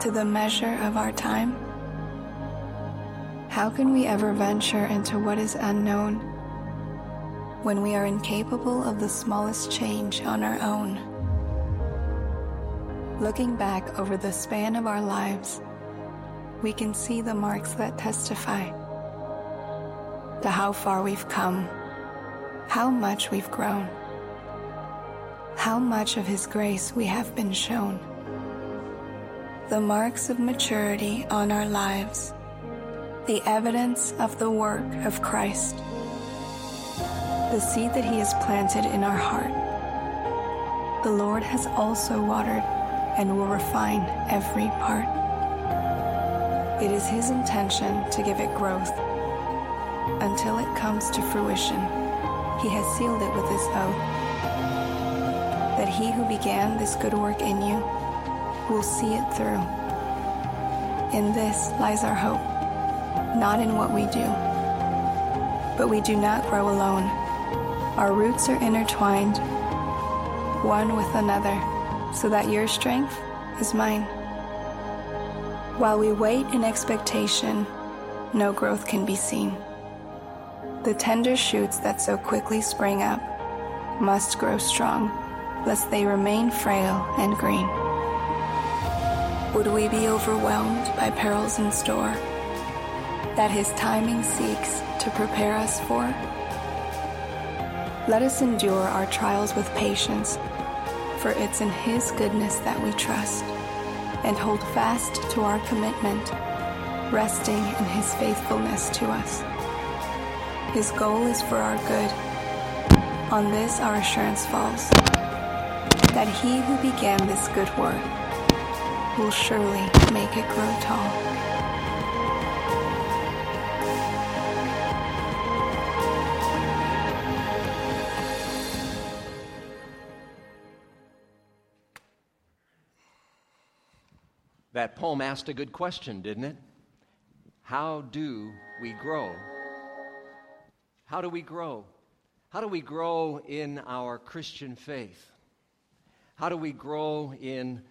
to the measure of our time? How can we ever venture into what is unknown when we are incapable of the smallest change on our own? Looking back over the span of our lives, we can see the marks that testify to how far we've come, how much we've grown, how much of His grace we have been shown. The marks of maturity on our lives the evidence of the work of Christ, the seed that He has planted in our heart. The Lord has also watered and will refine every part. It is His intention to give it growth until it comes to fruition. He has sealed it with His oath that He who began this good work in you will see it through. In this lies our hope not in what we do. But we do not grow alone. Our roots are intertwined, one with another, so that your strength is mine. While we wait in expectation, no growth can be seen. The tender shoots that so quickly spring up must grow strong, lest they remain frail and green. Would we be overwhelmed by perils in store? that His timing seeks to prepare us for? Let us endure our trials with patience, for it's in His goodness that we trust, and hold fast to our commitment, resting in His faithfulness to us. His goal is for our good. On this our assurance falls, that He who began this good work will surely make it grow tall. That poem asked a good question, didn't it? How do we grow? How do we grow? How do we grow in our Christian faith? How do we grow in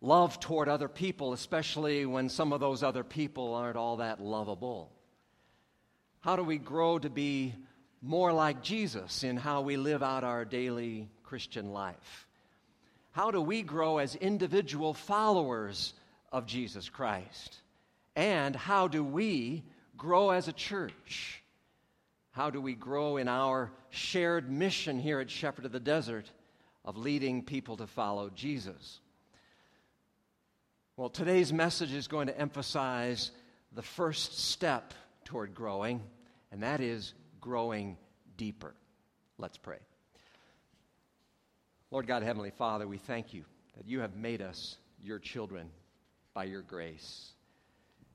love toward other people, especially when some of those other people aren't all that lovable? How do we grow to be more like Jesus in how we live out our daily Christian life? How do we grow as individual followers of Jesus Christ? And how do we grow as a church? How do we grow in our shared mission here at Shepherd of the Desert of leading people to follow Jesus? Well, today's message is going to emphasize the first step toward growing, and that is growing deeper. Let's pray. Lord God, Heavenly Father, we thank you that you have made us your children by your grace.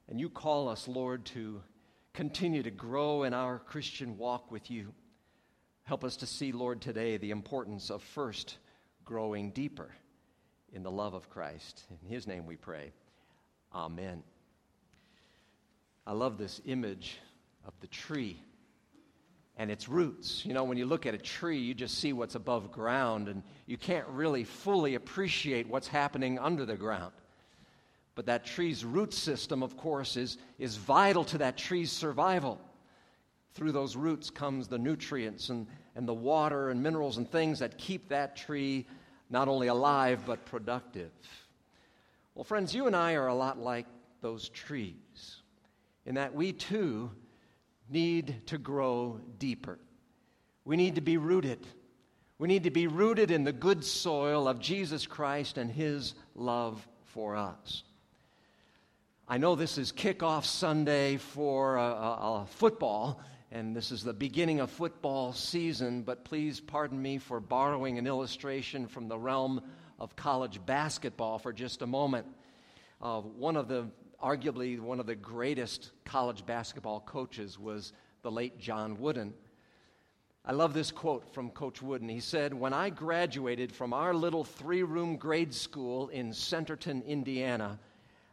And you call us, Lord, to continue to grow in our Christian walk with you. Help us to see, Lord, today the importance of first growing deeper in the love of Christ. In his name we pray. Amen. I love this image of the tree and its roots. You know, when you look at a tree, you just see what's above ground, and you can't really fully appreciate what's happening under the ground. But that tree's root system, of course, is, is vital to that tree's survival. Through those roots comes the nutrients and, and the water and minerals and things that keep that tree not only alive but productive. Well, friends, you and I are a lot like those trees in that we too need to grow deeper. We need to be rooted. We need to be rooted in the good soil of Jesus Christ and His love for us. I know this is kickoff Sunday for uh, football, and this is the beginning of football season, but please pardon me for borrowing an illustration from the realm of college basketball for just a moment. Uh, one of the, arguably, one of the greatest college basketball coaches was the late John Wooden. I love this quote from Coach Wooden. He said, When I graduated from our little three room grade school in Centerton, Indiana,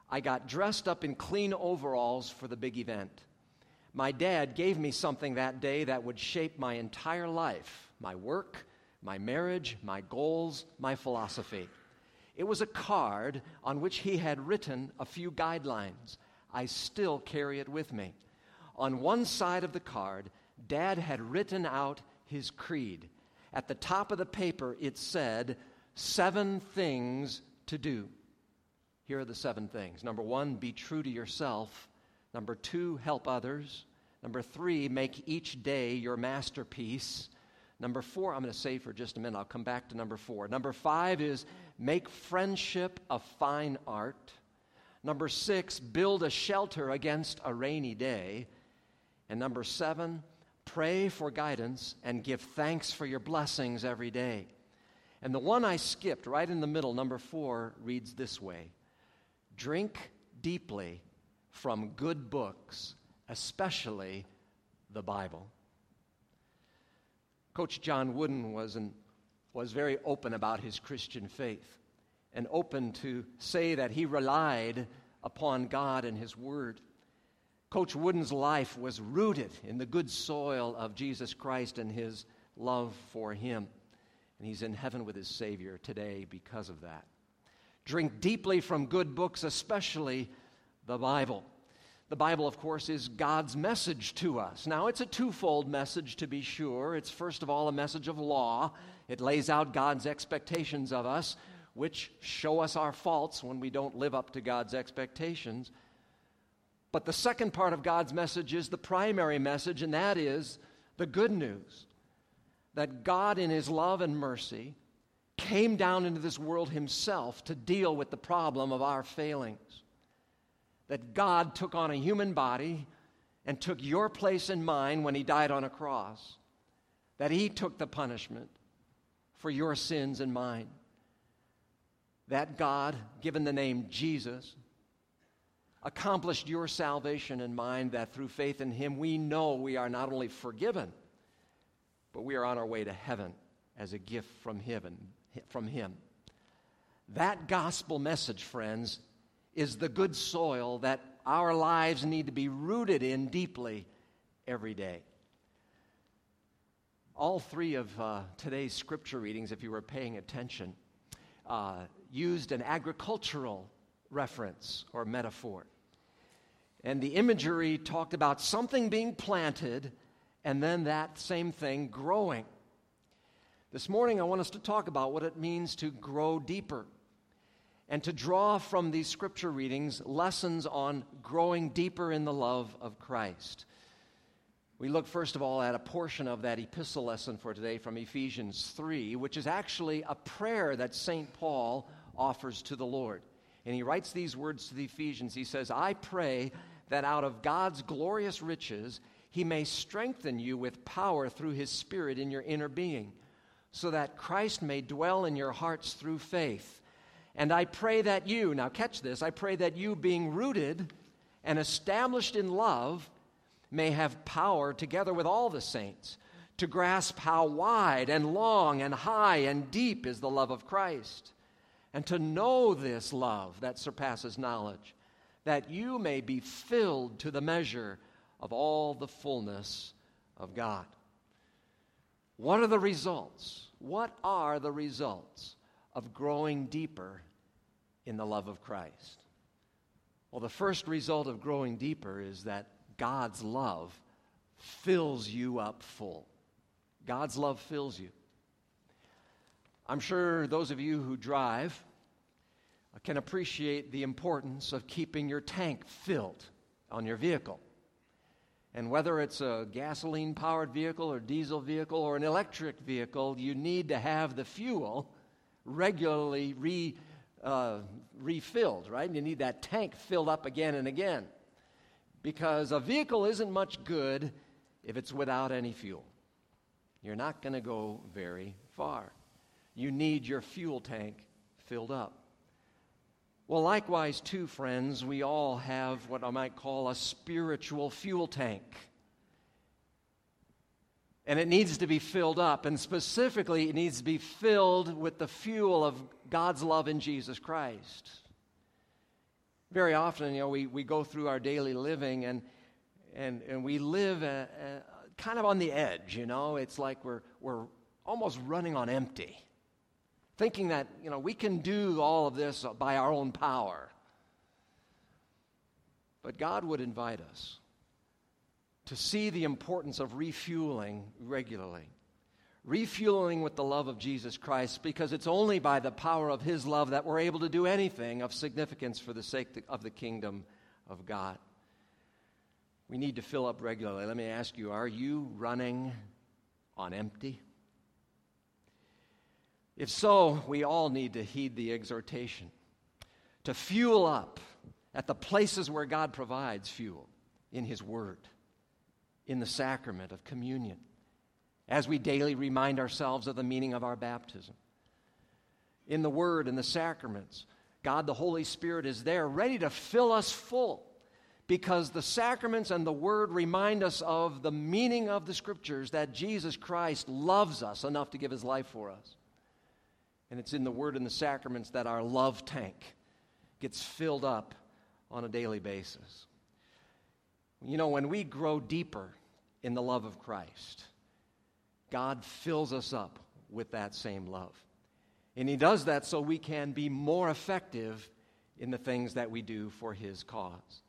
I got dressed up in clean overalls for the big event. My dad gave me something that day that would shape my entire life my work, my marriage, my goals, my philosophy. It was a card on which he had written a few guidelines. I still carry it with me. On one side of the card, Dad had written out his creed. At the top of the paper, it said, Seven things to do. Here are the seven things. Number one, be true to yourself. Number two, help others. Number three, make each day your masterpiece. Number four, I'm going to say for just a minute, I'll come back to number four. Number five is make friendship a fine art. Number six, build a shelter against a rainy day. And number seven, pray for guidance and give thanks for your blessings every day. And the one I skipped right in the middle, number four, reads this way Drink deeply from good books, especially the Bible. Coach John Wooden was, an, was very open about his Christian faith and open to say that he relied upon God and His Word. Coach Wooden's life was rooted in the good soil of Jesus Christ and His love for Him. And he's in heaven with his Savior today because of that. Drink deeply from good books, especially the Bible. The Bible, of course, is God's message to us. Now, it's a twofold message to be sure. It's first of all a message of law, it lays out God's expectations of us, which show us our faults when we don't live up to God's expectations. But the second part of God's message is the primary message, and that is the good news that God, in His love and mercy, came down into this world Himself to deal with the problem of our failings. That God took on a human body and took your place and mine when He died on a cross. That He took the punishment for your sins and mine. That God, given the name Jesus, accomplished your salvation and mine, that through faith in Him we know we are not only forgiven but we are on our way to heaven as a gift from heaven from him that gospel message friends is the good soil that our lives need to be rooted in deeply every day. All three of uh, today's scripture readings if you were paying attention uh, used an agricultural reference or metaphor. And the imagery talked about something being planted and then that same thing growing. This morning, I want us to talk about what it means to grow deeper and to draw from these scripture readings lessons on growing deeper in the love of Christ. We look first of all at a portion of that epistle lesson for today from Ephesians 3, which is actually a prayer that St. Paul offers to the Lord. And he writes these words to the Ephesians. He says, I pray that out of God's glorious riches, he may strengthen you with power through his Spirit in your inner being, so that Christ may dwell in your hearts through faith. And I pray that you, now catch this, I pray that you, being rooted and established in love, may have power together with all the saints to grasp how wide and long and high and deep is the love of Christ, and to know this love that surpasses knowledge, that you may be filled to the measure of all the fullness of God. What are the results? What are the results of growing deeper in the love of Christ? Well, the first result of growing deeper is that God's love fills you up full. God's love fills you. I'm sure those of you who drive can appreciate the importance of keeping your tank filled on your vehicle. And whether it's a gasoline powered vehicle or diesel vehicle or an electric vehicle, you need to have the fuel regularly re, uh, refilled, right? You need that tank filled up again and again. Because a vehicle isn't much good if it's without any fuel. You're not going to go very far. You need your fuel tank filled up. Well, likewise, too, friends, we all have what I might call a spiritual fuel tank. And it needs to be filled up, and specifically, it needs to be filled with the fuel of God's love in Jesus Christ. Very often, you know, we, we go through our daily living and, and, and we live a, a, kind of on the edge, you know. It's like we're, we're almost running on empty. thinking that, you know, we can do all of this by our own power. But God would invite us to see the importance of refueling regularly. Refueling with the love of Jesus Christ, because it's only by the power of His love that we're able to do anything of significance for the sake of the kingdom of God. We need to fill up regularly. Let me ask you are you running on empty? If so, we all need to heed the exhortation to fuel up at the places where God provides fuel in His Word, in the sacrament of communion, as we daily remind ourselves of the meaning of our baptism. In the Word and the sacraments, God the Holy Spirit is there ready to fill us full because the sacraments and the Word remind us of the meaning of the Scriptures that Jesus Christ loves us enough to give His life for us. And it's in the Word and the sacraments that our love tank gets filled up on a daily basis. You know, when we grow deeper in the love of Christ, God fills us up with that same love. And He does that so we can be more effective in the things that we do for His cause.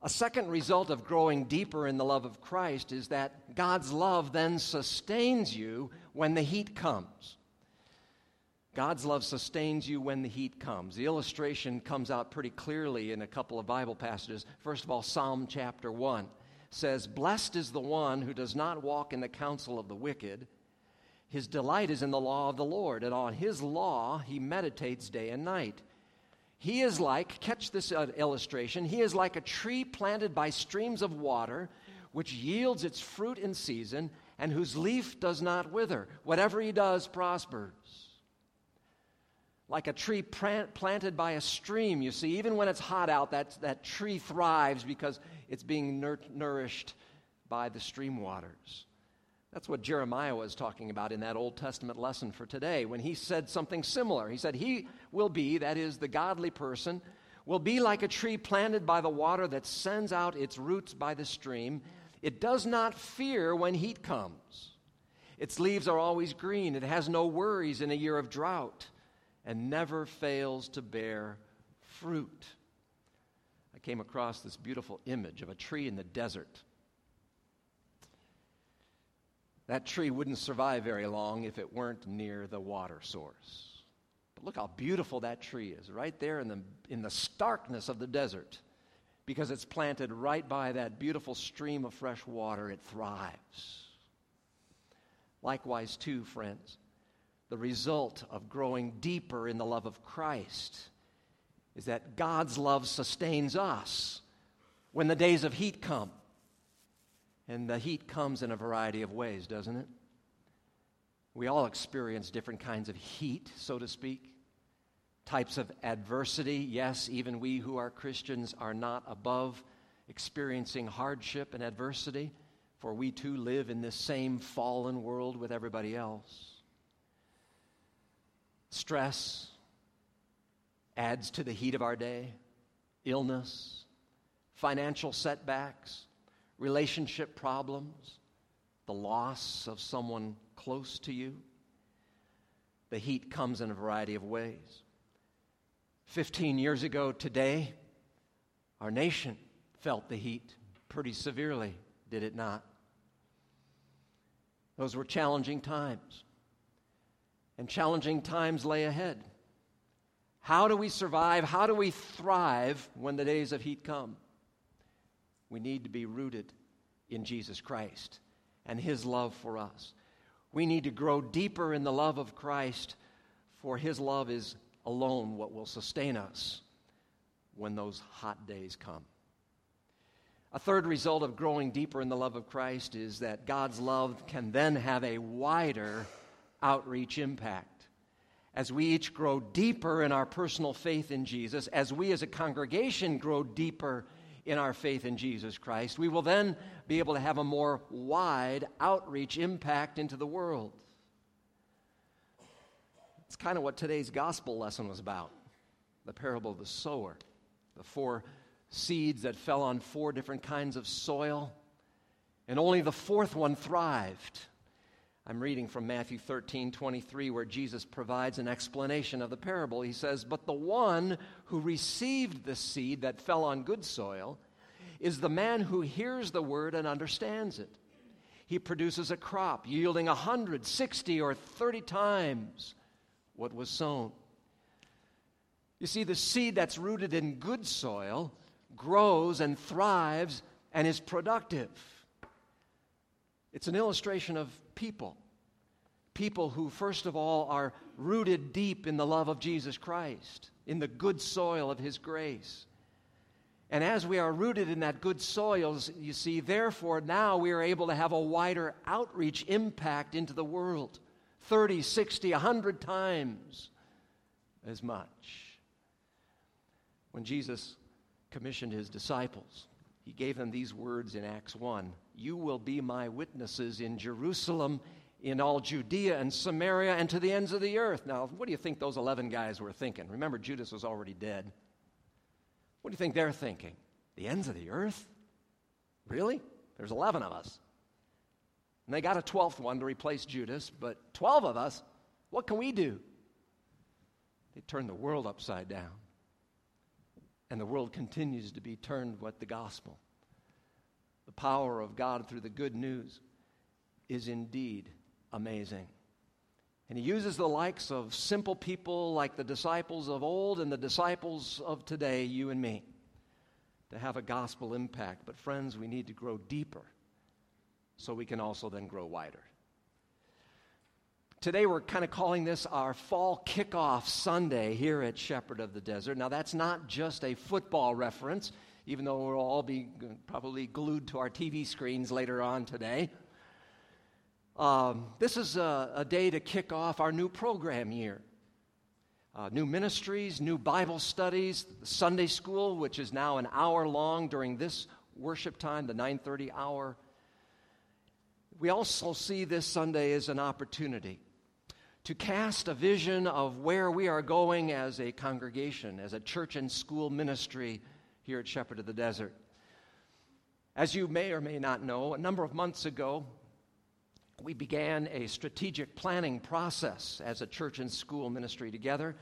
A second result of growing deeper in the love of Christ is that God's love then sustains you when the heat comes. God's love sustains you when the heat comes. The illustration comes out pretty clearly in a couple of Bible passages. First of all, Psalm chapter 1 says, Blessed is the one who does not walk in the counsel of the wicked. His delight is in the law of the Lord, and on his law he meditates day and night. He is like, catch this uh, illustration, he is like a tree planted by streams of water, which yields its fruit in season, and whose leaf does not wither. Whatever he does prospers like a tree planted by a stream, you see. Even when it's hot out, that, that tree thrives because it's being nur- nourished by the stream waters. That's what Jeremiah was talking about in that Old Testament lesson for today when he said something similar. He said, He will be, that is, the godly person, will be like a tree planted by the water that sends out its roots by the stream. It does not fear when heat comes. Its leaves are always green. It has no worries in a year of drought and never fails to bear fruit. I came across this beautiful image of a tree in the desert. That tree wouldn't survive very long if it weren't near the water source. But look how beautiful that tree is, right there in the, in the starkness of the desert. Because it's planted right by that beautiful stream of fresh water, it thrives. Likewise, too, friends, the result of growing deeper in the love of Christ is that God's love sustains us when the days of heat come. And the heat comes in a variety of ways, doesn't it? We all experience different kinds of heat, so to speak, types of adversity. Yes, even we who are Christians are not above experiencing hardship and adversity, for we too live in this same fallen world with everybody else. Stress adds to the heat of our day, illness, financial setbacks, relationship problems, the loss of someone close to you. The heat comes in a variety of ways. 15 years ago today, our nation felt the heat pretty severely, did it not? Those were challenging times and challenging times lay ahead. How do we survive? How do we thrive when the days of heat come? We need to be rooted in Jesus Christ and His love for us. We need to grow deeper in the love of Christ, for His love is alone what will sustain us when those hot days come. A third result of growing deeper in the love of Christ is that God's love can then have a wider outreach impact. As we each grow deeper in our personal faith in Jesus, as we as a congregation grow deeper in our faith in Jesus Christ, we will then be able to have a more wide outreach impact into the world. It's kind of what today's gospel lesson was about the parable of the sower, the four seeds that fell on four different kinds of soil, and only the fourth one thrived. I'm reading from Matthew 13, 23, where Jesus provides an explanation of the parable. He says, But the one who received the seed that fell on good soil is the man who hears the word and understands it. He produces a crop yielding a hundred, sixty, or 30 times what was sown. You see, the seed that's rooted in good soil grows and thrives and is productive. It's an illustration of people. People who, first of all, are rooted deep in the love of Jesus Christ, in the good soil of His grace. And as we are rooted in that good soil, you see, therefore now we are able to have a wider outreach impact into the world 30, 60, 100 times as much. When Jesus commissioned his disciples, he gave them these words in Acts 1 You will be my witnesses in Jerusalem, in all Judea and Samaria, and to the ends of the earth. Now, what do you think those 11 guys were thinking? Remember, Judas was already dead. What do you think they're thinking? The ends of the earth? Really? There's 11 of us. And they got a 12th one to replace Judas, but 12 of us, what can we do? They turned the world upside down and the world continues to be turned with the gospel. The power of God through the good news is indeed amazing. And he uses the likes of simple people like the disciples of old and the disciples of today, you and me, to have a gospel impact. But, friends, we need to grow deeper so we can also then grow wider. Today, we're kind of calling this our fall kickoff Sunday here at Shepherd of the Desert. Now, that's not just a football reference, even though we'll all be probably glued to our TV screens later on today. Um, this is a, a, day to kick off our new program year. Uh, new ministries, new Bible studies, Sunday school, which is now an hour long during this worship time, the 9:30 hour. We also see this Sunday as an opportunity to cast a vision of where we are going as a congregation, as a church and school ministry here at Shepherd of the Desert. As you may or may not know, a number of months ago, we began a strategic planning process as a church and school ministry together.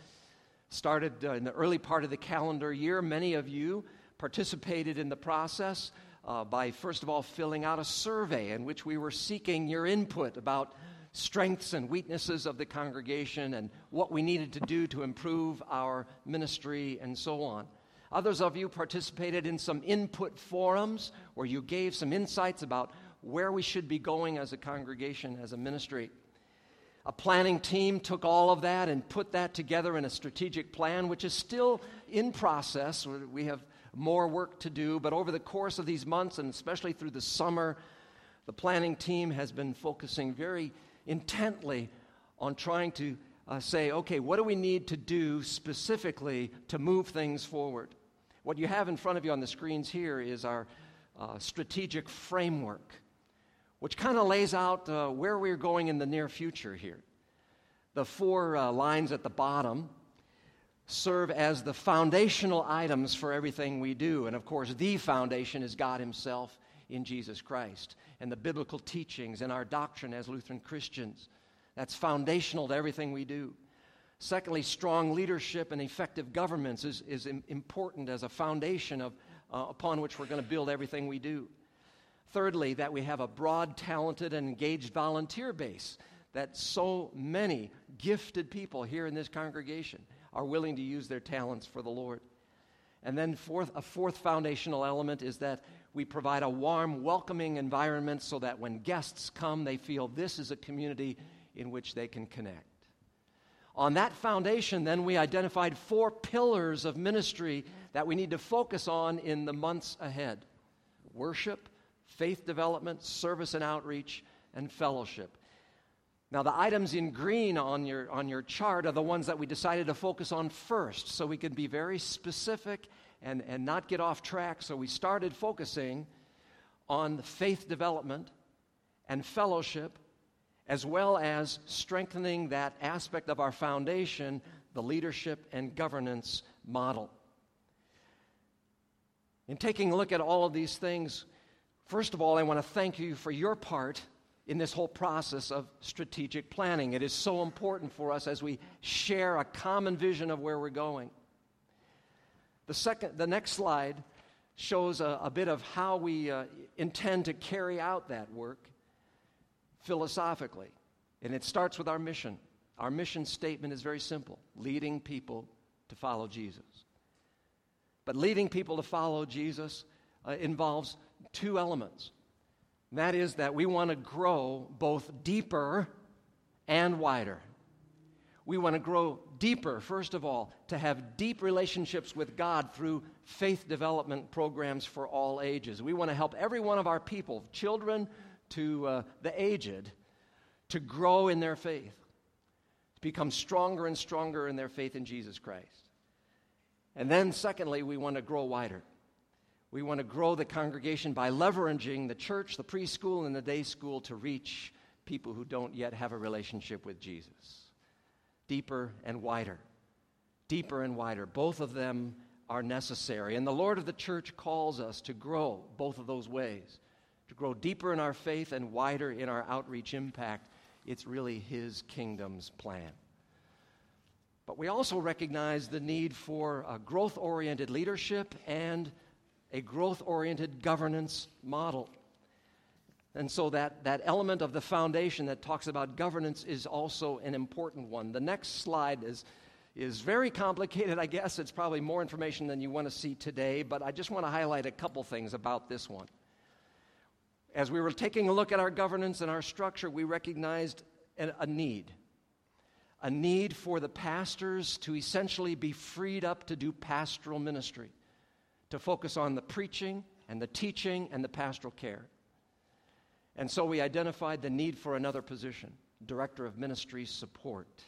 Started uh, in the early part of the calendar year. Many of you participated in the process uh, by, first of all, filling out a survey in which we were seeking your input about strengths and weaknesses of the congregation and what we needed to do to improve our ministry and so on. Others of you participated in some input forums where you gave some insights about where we should be going as a congregation, as a ministry. A planning team took all of that and put that together in a strategic plan, which is still in process. We have more work to do, but over the course of these months, and especially through the summer, the planning team has been focusing very intently on trying to uh, say, okay, what do we need to do specifically to move things forward? What you have in front of you on the screens here is our uh, strategic framework, which kind of lays out uh, where we're going in the near future here. The four uh, lines at the bottom serve as the foundational items for everything we do. And of course, the foundation is God Himself in Jesus Christ and the biblical teachings and our doctrine as Lutheran Christians. That's foundational to everything we do. Secondly, strong leadership and effective governments is, is important as a foundation of, uh, upon which we're going to build everything we do. Thirdly, that we have a broad, talented, and engaged volunteer base, that so many gifted people here in this congregation are willing to use their talents for the Lord. And then, fourth, a fourth foundational element is that we provide a warm, welcoming environment so that when guests come, they feel this is a community in which they can connect. On that foundation, then, we identified four pillars of ministry that we need to focus on in the months ahead worship, faith development, service and outreach, and fellowship. Now, the items in green on your, on your chart are the ones that we decided to focus on first, so we could be very specific and, and not get off track. So we started focusing on faith development and fellowship, as well as strengthening that aspect of our foundation, the leadership and governance model. In taking a look at all of these things, first of all, I want to thank you for your part in this whole process of strategic planning. It is so important for us as we share a common vision of where we're going. The, second, the next slide shows a, a bit of how we uh, intend to carry out that work philosophically. And it starts with our mission. Our mission statement is very simple leading people to follow Jesus. But leading people to follow Jesus uh, involves two elements. And that is that we want to grow both deeper and wider. We want to grow deeper, first of all, to have deep relationships with God through faith development programs for all ages. We want to help every one of our people, children to uh, the aged, to grow in their faith, to become stronger and stronger in their faith in Jesus Christ. And then, secondly, we want to grow wider. We want to grow the congregation by leveraging the church, the preschool, and the day school to reach people who don't yet have a relationship with Jesus. Deeper and wider. Deeper and wider. Both of them are necessary. And the Lord of the church calls us to grow both of those ways to grow deeper in our faith and wider in our outreach impact. It's really His kingdom's plan. But we also recognize the need for a growth oriented leadership and a growth oriented governance model. And so that, that element of the foundation that talks about governance is also an important one. The next slide is, is very complicated, I guess. It's probably more information than you want to see today, but I just want to highlight a couple things about this one. As we were taking a look at our governance and our structure, we recognized a, need a need for the pastors to essentially be freed up to do pastoral ministry, to focus on the preaching and the teaching and the pastoral care. And so we identified the need for another position, Director of Ministry Support.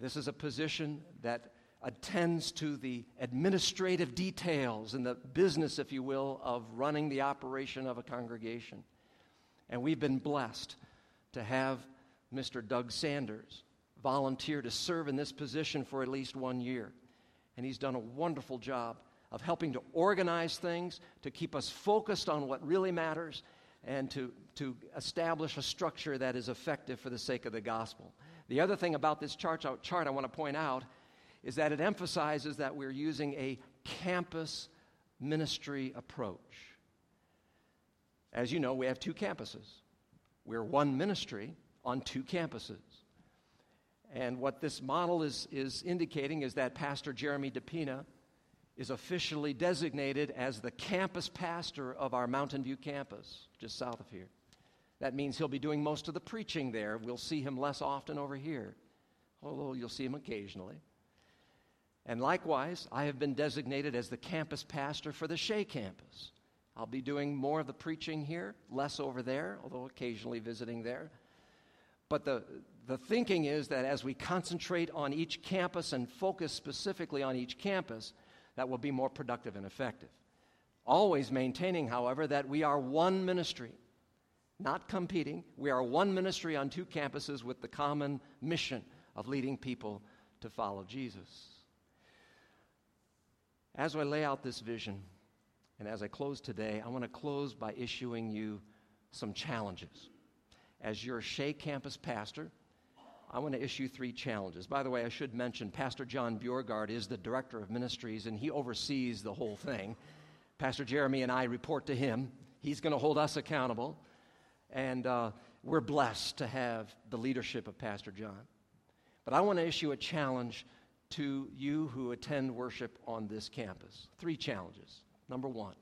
This is a position that attends to the administrative details and the business, if you will, of running the operation of a congregation. And we've been blessed to have Mr. Doug Sanders volunteer to serve in this position for at least one year. And he's done a wonderful job of helping to organize things, to keep us focused on what really matters, and to, to establish a structure that is effective for the sake of the gospel. The other thing about this chart, chart I want to point out is that it emphasizes that we're using a campus ministry approach. As you know, we have two campuses. We're one ministry on two campuses. And what this model is, is indicating is that Pastor Jeremy DePina is officially designated as the campus pastor of our Mountain View campus, just south of here. That means he'll be doing most of the preaching there. We'll see him less often over here, although you'll see him occasionally. And likewise, I have been designated as the campus pastor for the Shea campus. I'll be doing more of the preaching here, less over there, although occasionally visiting there. But the, the thinking is that as we concentrate on each campus and focus specifically on each campus, that will be more productive and effective. Always maintaining, however, that we are one ministry, not competing. We are one ministry on two campuses with the common mission of leading people to follow Jesus. As I lay out this vision, and as I close today, I want to close by issuing you some challenges. As your Shea campus pastor, I want to issue three challenges. By the way, I should mention Pastor John Bjorgard is the director of ministries, and he oversees the whole thing. Pastor Jeremy and I report to him. He's going to hold us accountable, and uh, we're blessed to have the leadership of Pastor John. But I want to issue a challenge to you who attend worship on this campus. Three challenges. Number one,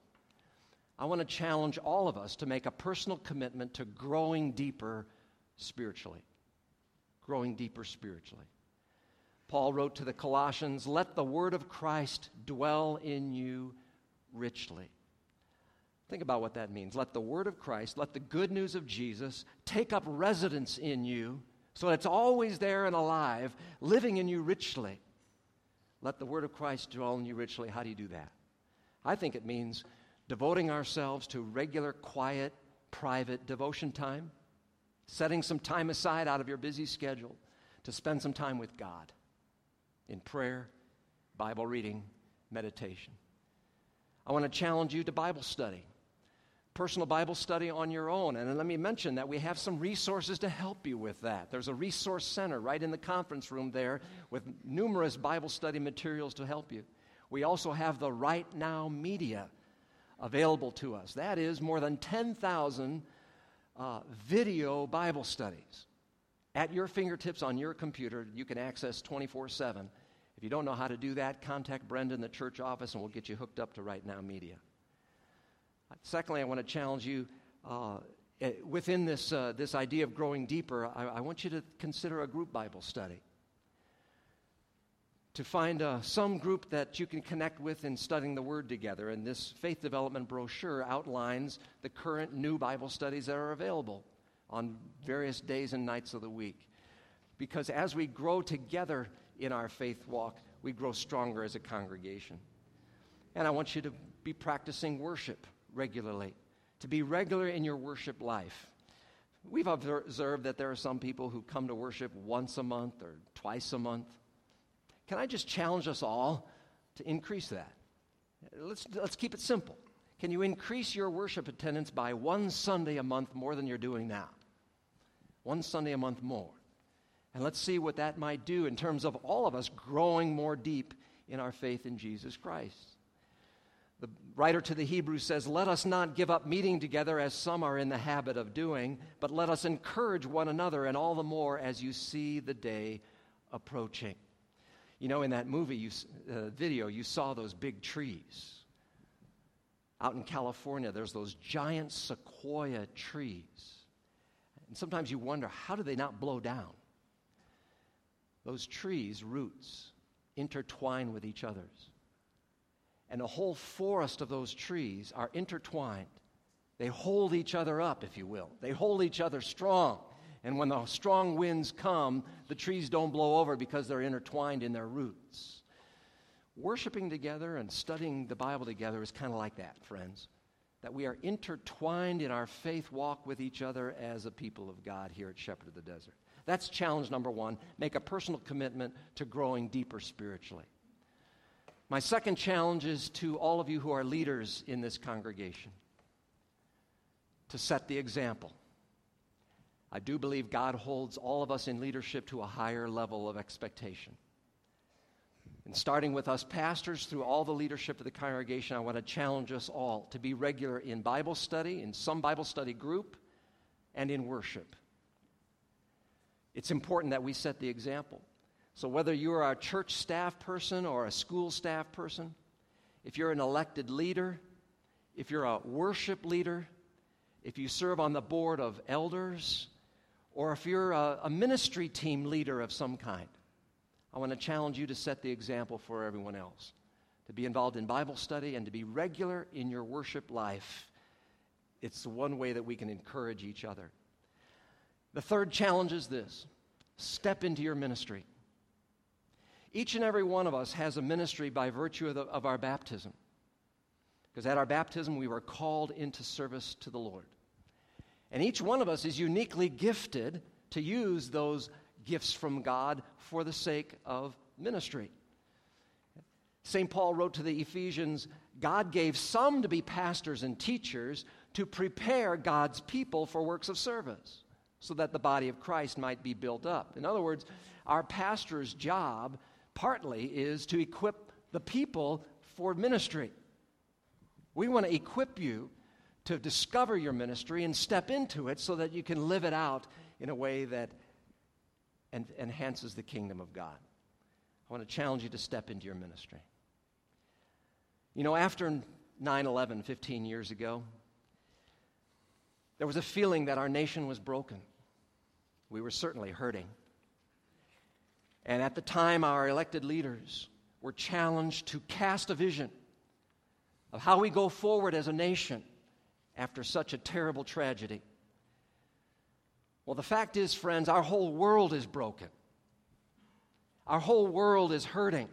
I want to challenge all of us to make a personal commitment to growing deeper spiritually. Growing deeper spiritually. Paul wrote to the Colossians, Let the word of Christ dwell in you richly. Think about what that means. Let the word of Christ, let the good news of Jesus take up residence in you so that it's always there and alive, living in you richly. Let the word of Christ dwell in you richly. How do you do that? I think it means devoting ourselves to regular, quiet, private devotion time, setting some time aside out of your busy schedule to spend some time with God in prayer, Bible reading, meditation. I want to challenge you to Bible study. Personal Bible study on your own. And let me mention that we have some resources to help you with that. There's a resource center right in the conference room there with numerous Bible study materials to help you. We also have the Right Now media available to us. That is more than 10,000 uh, video Bible studies at your fingertips on your computer. You can access 24 7. If you don't know how to do that, contact Brenda in the church office and we'll get you hooked up to Right Now Media. Secondly, I want to challenge you uh, eh, within this, uh, this idea of growing deeper, I, I, want you to consider a group Bible study. To find uh, some group that you can connect with in studying the Word together. And this faith development brochure outlines the current new Bible studies that are available on various days and nights of the week. Because as we grow together in our faith walk, we grow stronger as a congregation. And I want you to be practicing worship regularly, to be regular in your worship life. We've observed that there are some people who come to worship once a month or twice a month. Can I just challenge us all to increase that? Let's, let's keep it simple. Can you increase your worship attendance by one Sunday a month more than you're doing now? One Sunday a month more. And let's see what that might do in terms of all of us growing more deep in our faith in Jesus Christ. Writer to the Hebrews says, Let us not give up meeting together as some are in the habit of doing, but let us encourage one another, and all the more as you see the day approaching. You know, in that movie, you, uh, video, you saw those big trees. Out in California, there's those giant sequoia trees. And sometimes you wonder, how do they not blow down? Those trees' roots intertwine with each other's and a whole forest of those trees are intertwined. They hold each other up, if you will. They hold each other strong. And when the strong winds come, the trees don't blow over because they're intertwined in their roots. Worshiping together and studying the Bible together is kind of like that, friends. That we are intertwined in our faith walk with each other as a people of God here at Shepherd of the Desert. That's challenge number one. Make a personal commitment to growing deeper spiritually. My second challenge is to all of you who are leaders in this congregation to set the example. I do believe God holds all of us in leadership to a higher level of expectation. And starting with us pastors through all the leadership of the congregation, I want to challenge us all to be regular in Bible study, in some Bible study group, and in worship. It's important that we set the example. So, whether you are a church staff person or a school staff person, if you're an elected leader, if you're a worship leader, if you serve on the board of elders, or if you're a, a ministry team leader of some kind, I want to challenge you to set the example for everyone else. To be involved in Bible study and to be regular in your worship life. It's one way that we can encourage each other. The third challenge is this step into your ministry. Each and every one of us has a ministry by virtue of, the, of our baptism. Because at our baptism, we were called into service to the Lord. And each one of us is uniquely gifted to use those gifts from God for the sake of ministry. St. Paul wrote to the Ephesians God gave some to be pastors and teachers to prepare God's people for works of service so that the body of Christ might be built up. In other words, our pastor's job partly is to equip the people for ministry. We want to equip you to discover your ministry and step into it so that you can live it out in a way that en- enhances the kingdom of God. I want to challenge you to step into your ministry. You know, after 9 11, 15 years ago, there was a feeling that our nation was broken. We were certainly hurting. And at the time, our elected leaders were challenged to cast a vision of how we go forward as a nation after such a terrible tragedy. Well, the fact is, friends, our whole world is broken. Our whole world is hurting.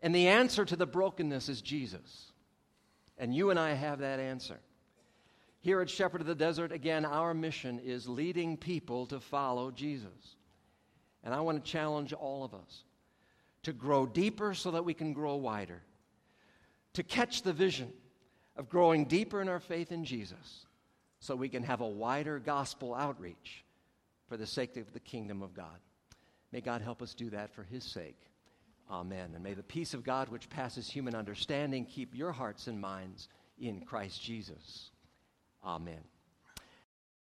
And the answer to the brokenness is Jesus. And you and I have that answer. Here at Shepherd of the Desert, again, our mission is leading people to follow Jesus. And I want to challenge all of us to grow deeper so that we can grow wider, to catch the vision of growing deeper in our faith in Jesus so we can have a wider gospel outreach for the sake of the kingdom of God. May God help us do that for his sake. Amen. And may the peace of God, which passes human understanding, keep your hearts and minds in Christ Jesus. Amen.